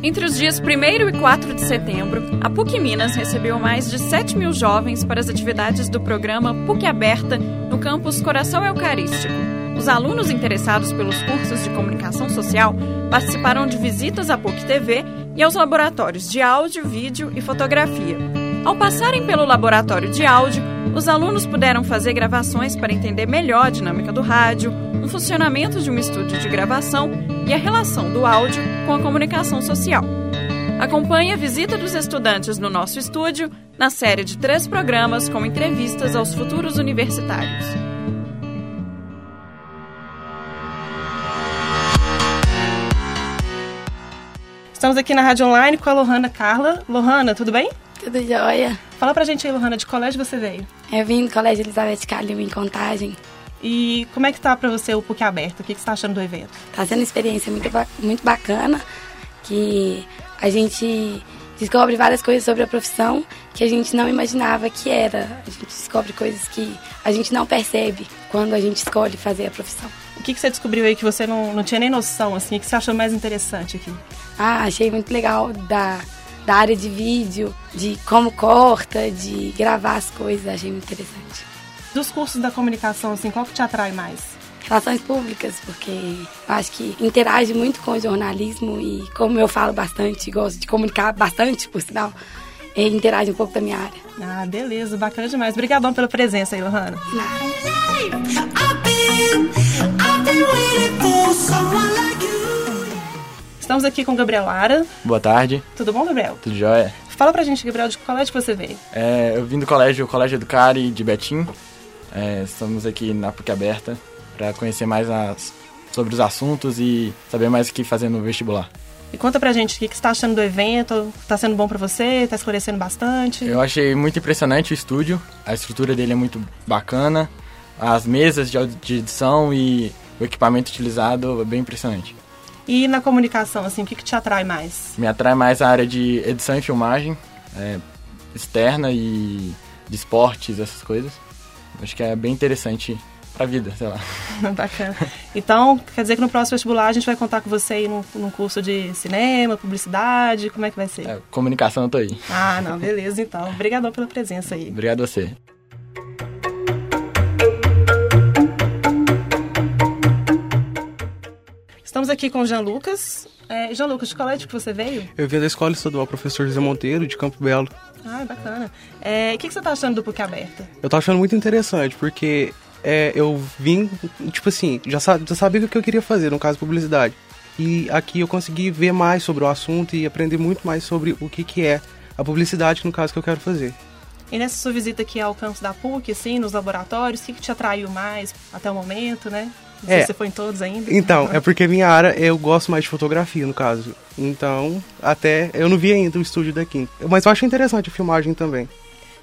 Entre os dias 1 e 4 de setembro, a PUC Minas recebeu mais de 7 mil jovens para as atividades do programa PUC Aberta no campus Coração Eucarístico. Os alunos interessados pelos cursos de comunicação social participaram de visitas à PUC TV e aos laboratórios de áudio, vídeo e fotografia. Ao passarem pelo laboratório de áudio, os alunos puderam fazer gravações para entender melhor a dinâmica do rádio, o funcionamento de um estúdio de gravação e a relação do áudio com a comunicação social. Acompanhe a visita dos estudantes no nosso estúdio na série de três programas com entrevistas aos futuros universitários. Estamos aqui na Rádio Online com a Lohana Carla. Lohana, tudo bem? Tudo jóia. Fala pra gente aí, Lohana, de colégio você veio? Eu vim do Colégio Elizabeth Calil em Contagem. E como é que tá pra você o PUC aberto? O que, que você tá achando do evento? Tá sendo uma experiência muito, muito bacana, que a gente descobre várias coisas sobre a profissão que a gente não imaginava que era. A gente descobre coisas que a gente não percebe quando a gente escolhe fazer a profissão. O que, que você descobriu aí que você não, não tinha nem noção, assim? O que você achou mais interessante aqui? Ah, achei muito legal da, da área de vídeo, de como corta, de gravar as coisas, achei muito interessante. Dos cursos da comunicação, assim, qual que te atrai mais? Relações públicas, porque eu acho que interage muito com o jornalismo e como eu falo bastante, gosto de comunicar bastante, por sinal, interage um pouco da minha área. Ah, beleza, bacana demais. Obrigadão pela presença aí, Lohana. Estamos aqui com o Gabriel Lara. Boa tarde. Tudo bom, Gabriel? Tudo jóia? Fala pra gente, Gabriel, de que colégio que você veio? É, eu vim do colégio, o Colégio Educare de Betim. É, estamos aqui na PUC Aberta para conhecer mais as, sobre os assuntos e saber mais o que fazer no vestibular. E conta pra gente o que, que você tá achando do evento, tá sendo bom pra você, tá esclarecendo bastante? Eu achei muito impressionante o estúdio, a estrutura dele é muito bacana, as mesas de, de edição e o equipamento utilizado é bem impressionante. E na comunicação, assim, o que, que te atrai mais? Me atrai mais a área de edição e filmagem, é, externa e de esportes, essas coisas. Acho que é bem interessante pra vida, sei lá. Bacana. Então, quer dizer que no próximo vestibular a gente vai contar com você aí num, num curso de cinema, publicidade, como é que vai ser? É, comunicação eu tô aí. Ah, não, beleza então. Obrigadão pela presença aí. Obrigado a você. Estamos aqui com o Jean Lucas. É, Jean Lucas, de qual colégio que você veio? Eu vim da Escola Estadual Professor José Monteiro, de Campo Belo. Ah, bacana. É, o que, que você tá achando do PUC Aberta? Eu tô achando muito interessante, porque é, eu vim, tipo assim, já, sa já sabia o que eu queria fazer, no caso, publicidade. E aqui eu consegui ver mais sobre o assunto e aprender muito mais sobre o que, que é a publicidade, no caso, que eu quero fazer. E nessa sua visita aqui ao campus da PUC, assim, nos laboratórios, o que, que te atraiu mais até o momento, né? Não sei É. se você foi em todos ainda. Então, é porque minha área, eu gosto mais de fotografia, no caso. Então, até, eu não vi ainda o estúdio daqui. Mas eu acho interessante a filmagem também.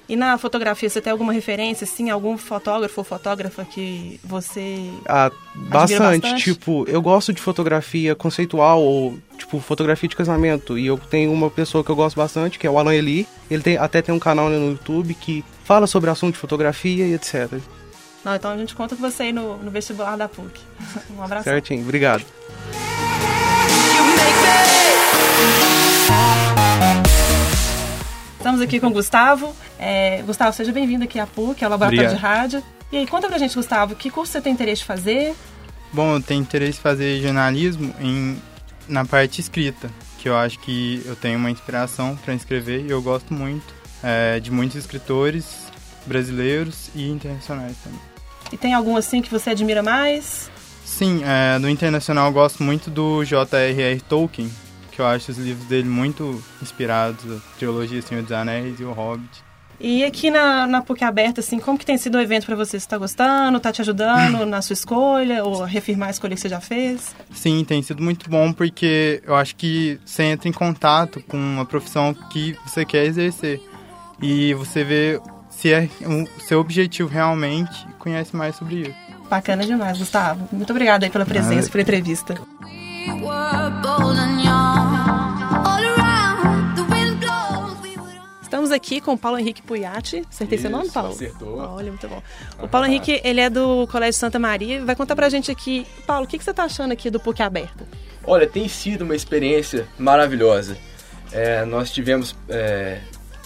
E na fotografia, você tem alguma referência, assim, algum fotógrafo ou fotógrafa que você... Ah, bastante. bastante? Tipo, eu gosto de fotografia conceitual ou, tipo, fotografia de casamento. E eu tenho uma pessoa que eu gosto bastante, que é o Alan Eli. Ele tem, até tem um canal no YouTube que fala sobre assunto de fotografia e etc. Não, então a gente conta com você aí no, no vestibular da PUC. Um abraço. Certinho, obrigado. Estamos aqui com o Gustavo. É, Gustavo, seja bem-vindo aqui à PUC, ao Laboratório Obrigado. de Rádio. E aí, conta pra gente, Gustavo, que curso você tem interesse de fazer? Bom, eu tenho interesse em fazer jornalismo em, na parte escrita, que eu acho que eu tenho uma inspiração para escrever e eu gosto muito é, de muitos escritores brasileiros e internacionais também. E tem algum, assim, que você admira mais? Sim, é, no internacional eu gosto muito do J.R.R. Tolkien, que eu acho os livros dele muito inspirados, a trilogia Senhor dos Anéis e o Hobbit. E aqui na, na PUC Aberta, assim, como que tem sido o evento pra você? Você tá gostando? Tá te ajudando na sua escolha? Ou reafirmar a escolha que você já fez? Sim, tem sido muito bom porque eu acho que você entra em contato com uma profissão que você quer exercer. E você vê se é o seu objetivo realmente conhece mais sobre isso. Bacana demais, Gustavo. Muito obrigada aí pela presença, pela entrevista. Estamos aqui com o Paulo Henrique Puiati. Acertei seu nome, Paulo? acertou. Olha, muito bom. O Paulo Henrique, ele é do Colégio Santa Maria. Vai contar pra gente aqui. Paulo, o que, que você tá achando aqui do PUC Aberto? Olha, tem sido uma experiência maravilhosa. É, nós tivemos é,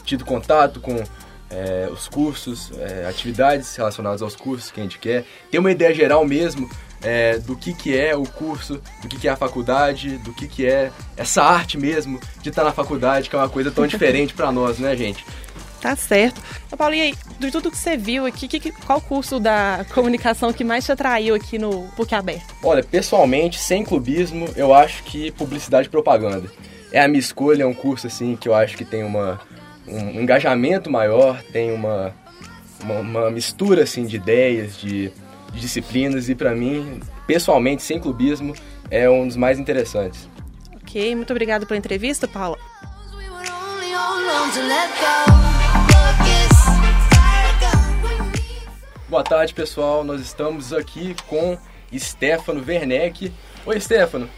tido contato com é, os cursos, é, atividades relacionadas aos cursos que a gente quer, ter uma ideia geral mesmo é, do que, que é o curso, do que, que é a faculdade, do que, que é essa arte mesmo de estar na faculdade, que é uma coisa tão diferente para nós, né, gente? Tá certo. Paulo, e aí, de tudo que você viu aqui, que, que, qual curso da comunicação que mais te atraiu aqui no PUC Aberto? Olha, pessoalmente, sem clubismo, eu acho que publicidade e propaganda. É a minha escolha, é um curso assim que eu acho que tem uma, um engajamento maior, tem uma, uma, uma mistura assim de ideias, de, de disciplinas e para mim, pessoalmente, sem clubismo, é um dos mais interessantes. Ok, muito obrigado pela entrevista, Paula. Boa tarde, pessoal. Nós estamos aqui com Stefano Werneck. Oi, Stefano.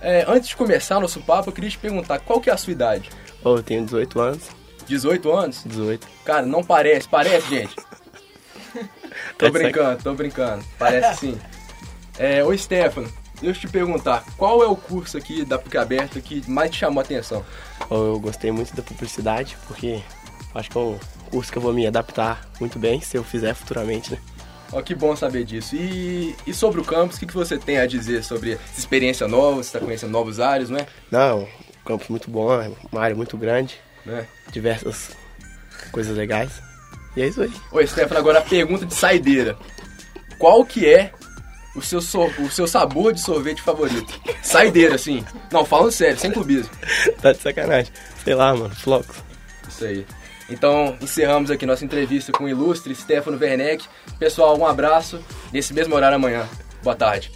É, antes de começar nosso papo, eu queria te perguntar qual que é a sua idade? Oh, eu tenho 18 anos. 18 anos? 18. Cara, não parece. Parece, gente? tô brincando, tô brincando. Parece sim. É, ô, Stefano, deixa eu te perguntar. Qual é o curso aqui da PUC Aberta que mais te chamou a atenção? Oh, eu gostei muito da publicidade, porque acho que é um curso que eu vou me adaptar muito bem se eu fizer futuramente, né? Ó, que bom saber disso. E, e sobre o campus, o que, que você tem a dizer sobre essa experiência nova? Você está conhecendo novos áreas, não é? Não, um campus muito bom, é uma área muito grande, Né? diversas coisas legais. E é isso aí. Oi, Stefano, agora a pergunta de saideira. Qual que é o seu, sor- o seu sabor de sorvete favorito? Saideira, assim. Não, falando sério, sem clubismo. Tá de sacanagem. Sei lá, mano, flocos. Isso aí. Então, encerramos aqui nossa entrevista com o ilustre Stefano Werneck. Pessoal, um abraço. Nesse mesmo horário amanhã. Boa tarde.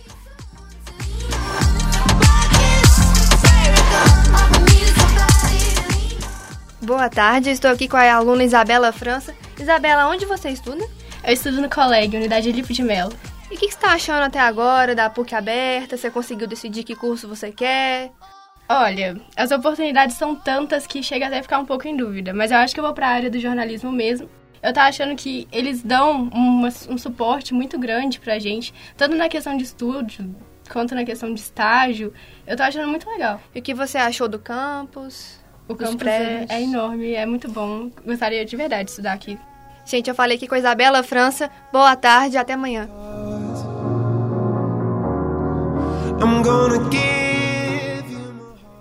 Boa tarde, estou aqui com a aluna Isabela França. Isabela, onde você estuda? Eu estudo no colégio, Unidade Elipe de Melo. E o que, que você está achando até agora da PUC aberta? Você conseguiu decidir que curso você quer? Olha, as oportunidades são tantas que chega até a ficar um pouco em dúvida, mas eu acho que eu vou para a área do jornalismo mesmo. Eu tava achando que eles dão uma- um suporte muito grande pra gente, tanto na questão de estudo quanto na questão de estágio. Eu tô achando muito legal. E o que você achou do campus? O campus é, prédios? é enorme, é muito bom. Gostaria de verdade de estudar aqui. Gente, eu falei aqui com a Isabela França. Boa tarde, até amanhã.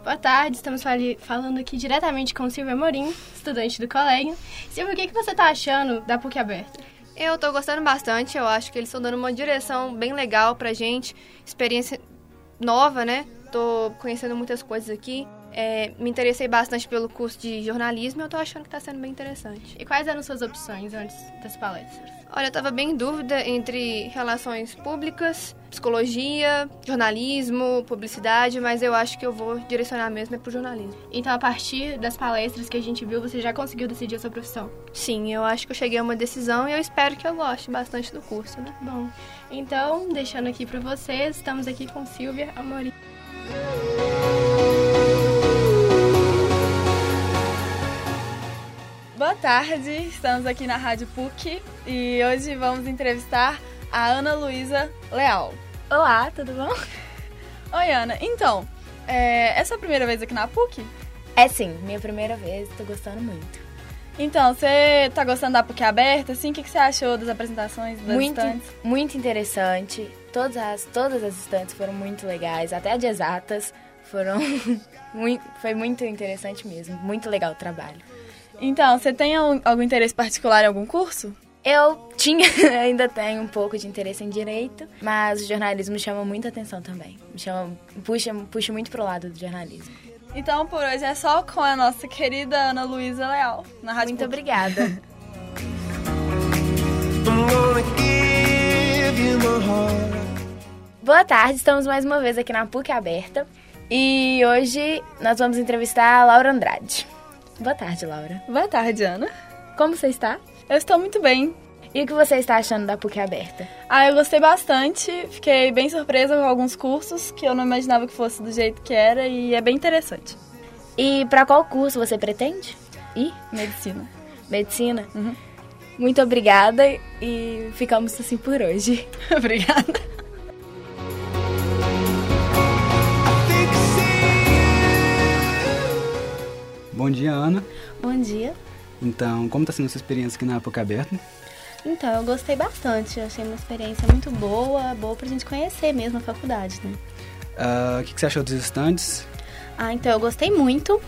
Boa tarde, estamos falando aqui diretamente com Silvia Morim, estudante do colégio. Silvia, o que, que você tá achando da PUC aberta? Eu tô gostando bastante, eu acho que eles estão dando uma direção bem legal pra gente. Experiência nova, né? Tô conhecendo muitas coisas aqui. É, me interessei bastante pelo curso de jornalismo e eu tô achando que tá sendo bem interessante. E quais eram suas opções antes das palestras? Olha, eu tava bem em dúvida entre relações públicas, psicologia, jornalismo, publicidade, mas eu acho que eu vou direcionar mesmo é pro jornalismo. Então, a partir das palestras que a gente viu, você já conseguiu decidir a sua profissão? Sim, eu acho que eu cheguei a uma decisão e eu espero que eu goste bastante do curso, né? Bom, então, deixando aqui pra vocês, estamos aqui com Silvia Amorim. Tarde, estamos aqui na Rádio PUC e hoje vamos entrevistar a Ana Luísa Leal. Olá, tudo bom? Oi, Ana. Então, é, é sua primeira vez aqui na PUC? É sim, minha primeira vez, tô gostando muito. Então, você tá gostando da PUC aberta? Assim, o que, que você achou das apresentações das Muito, estantes? muito interessante. Todas as, todas as estantes foram muito legais, até a de exatas foram. muito, foi muito interessante mesmo. Muito legal o trabalho. Então, você tem algum, interesse particular em algum curso? Eu tinha, ainda tenho um pouco de interesse em direito, mas o jornalismo chama muita atenção também. Me chama, puxa, puxa muito pro lado do jornalismo. Então, por hoje é só com a nossa querida Ana Luísa Leal, na Rádio Muito obrigada. Boa tarde, estamos mais uma vez aqui na PUC Aberta e hoje nós vamos entrevistar a Laura Andrade. Boa tarde, Laura. Boa tarde, Ana. Como você está? Eu estou muito bem. E o que você está achando da PUC Aberta? Ah, eu gostei bastante. Fiquei bem surpresa com alguns cursos que eu não imaginava que fosse do jeito que era e é bem interessante. E para qual curso você pretende? Ir? Medicina. Medicina? Uhum. Muito obrigada e ficamos assim por hoje. Obrigada. Bom dia, Ana. Bom dia. Então, como está sendo a sua experiência aqui na PUC Aberta? Então, eu gostei bastante. Eu achei uma experiência muito boa, boa pra gente conhecer mesmo a faculdade, né? Uh, o que, que você achou dos estantes? Ah, então eu gostei muito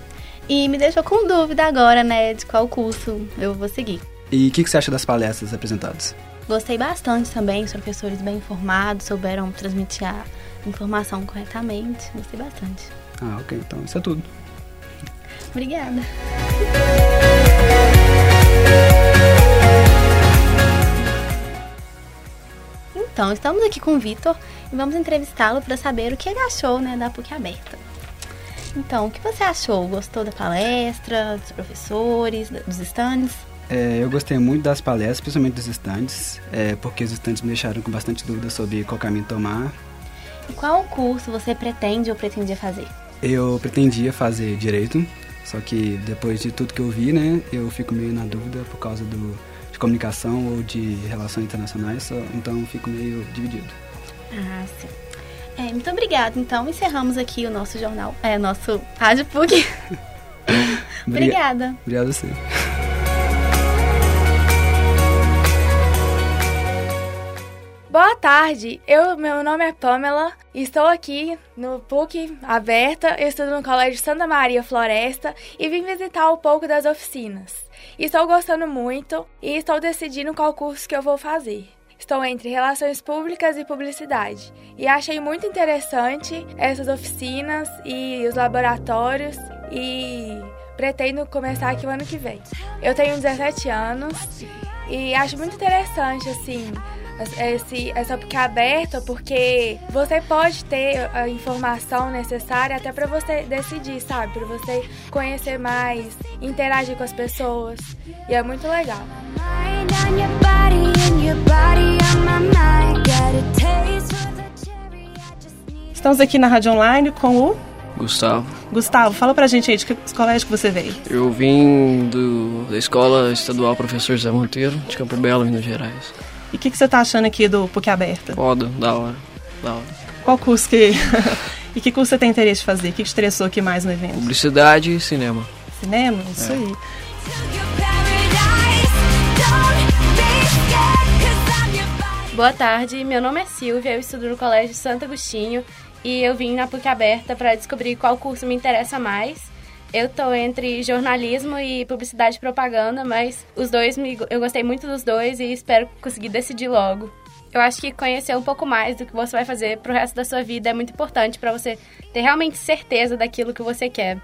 e me deixou com dúvida agora, né, de qual curso eu vou seguir. E o que, que você acha das palestras apresentadas? Gostei bastante também, os professores bem informados, souberam transmitir a informação corretamente. Gostei bastante. Ah, ok, então isso é tudo. Obrigada. Então, estamos aqui com o Vitor e vamos entrevistá-lo para saber o que ele achou né, da PUC Aberta. Então, o que você achou? Gostou da palestra, dos professores, dos estandes? É, eu gostei muito das palestras, principalmente dos estandes, é, porque os estandes me deixaram com bastante dúvida sobre qual caminho tomar. E qual curso você pretende ou pretendia fazer? Eu pretendia fazer direito, só que depois de tudo que eu vi, né, eu fico meio na dúvida por causa do, de comunicação ou de relações internacionais, só, então fico meio dividido. Ah, sim. É, muito obrigada. Então, encerramos aqui o nosso jornal, é, nosso Rádio PUC. Obrigada. Obrigado a você. Boa tarde, eu, meu nome é Pamela, estou aqui no PUC Aberta, eu estudo no Colégio Santa Maria Floresta e vim visitar um pouco das oficinas. Estou gostando muito e estou decidindo qual curso que eu vou fazer. Estou entre Relações Públicas e Publicidade e achei muito interessante essas oficinas e os laboratórios e pretendo começar aqui o ano que vem. Eu tenho 17 anos e acho muito interessante assim esse, essa PUC aberta porque você pode ter a informação necessária até para você decidir, sabe? Para você conhecer mais, interagir com as pessoas. E é muito legal. Estamos aqui na Rádio Online com o Gustavo. Gustavo, fala pra gente aí de que colégio que você veio. Eu vim do, da Escola Estadual Professor Zé Monteiro, de Campo Belo, Minas Gerais. E o que, que você tá achando aqui do PUC Aberta? Foda, da hora, da hora. Qual curso que... e que curso você tem interesse de fazer? O que te interessou aqui mais no evento? Publicidade e cinema. Cinema? Isso É. aí. Boa tarde, meu nome é Silvia, eu estudo no Colégio Santo Agostinho e eu vim na PUC Aberta para descobrir qual curso me interessa mais. Eu tô entre jornalismo e publicidade e propaganda, mas os dois me, eu gostei muito dos dois e espero conseguir decidir logo. Eu acho que conhecer um pouco mais do que você vai fazer pro resto da sua vida é muito importante para você ter realmente certeza daquilo que você quer.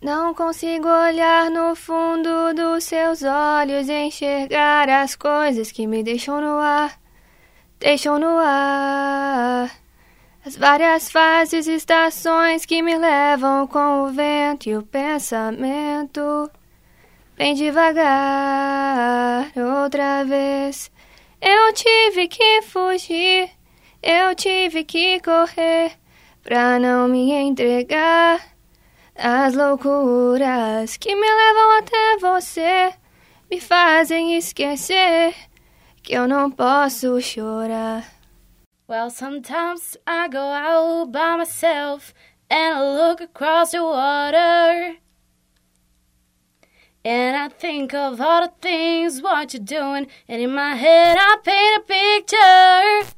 Não consigo olhar no fundo dos seus olhos e enxergar as coisas que me deixam no ar, deixam no ar. As várias fases e estações que me levam com o vento e o pensamento. Bem devagar, outra vez. Eu tive que fugir, eu tive que correr pra não me entregar. As loucuras que me levam até você me fazem esquecer posso. Well, sometimes I go out by myself and I look across the water. And I think of all the things what you're doing, and in my head I paint a picture.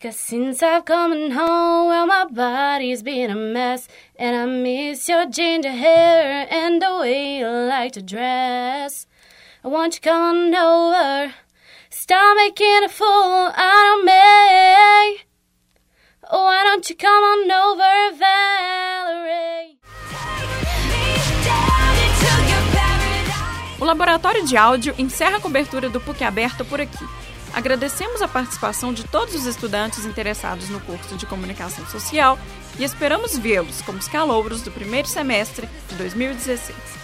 Cause since I've come home, well, my body's been a mess. And I miss your ginger hair and the way you like to dress. I want you come on over. Stop making a fool out of me. Why don't you come on over, Valerie? O Laboratório de Áudio encerra a cobertura do PUC Aberto por aqui. Agradecemos a participação de todos os estudantes interessados no curso de Comunicação Social e esperamos vê-los como os calouros do primeiro semestre de 2016.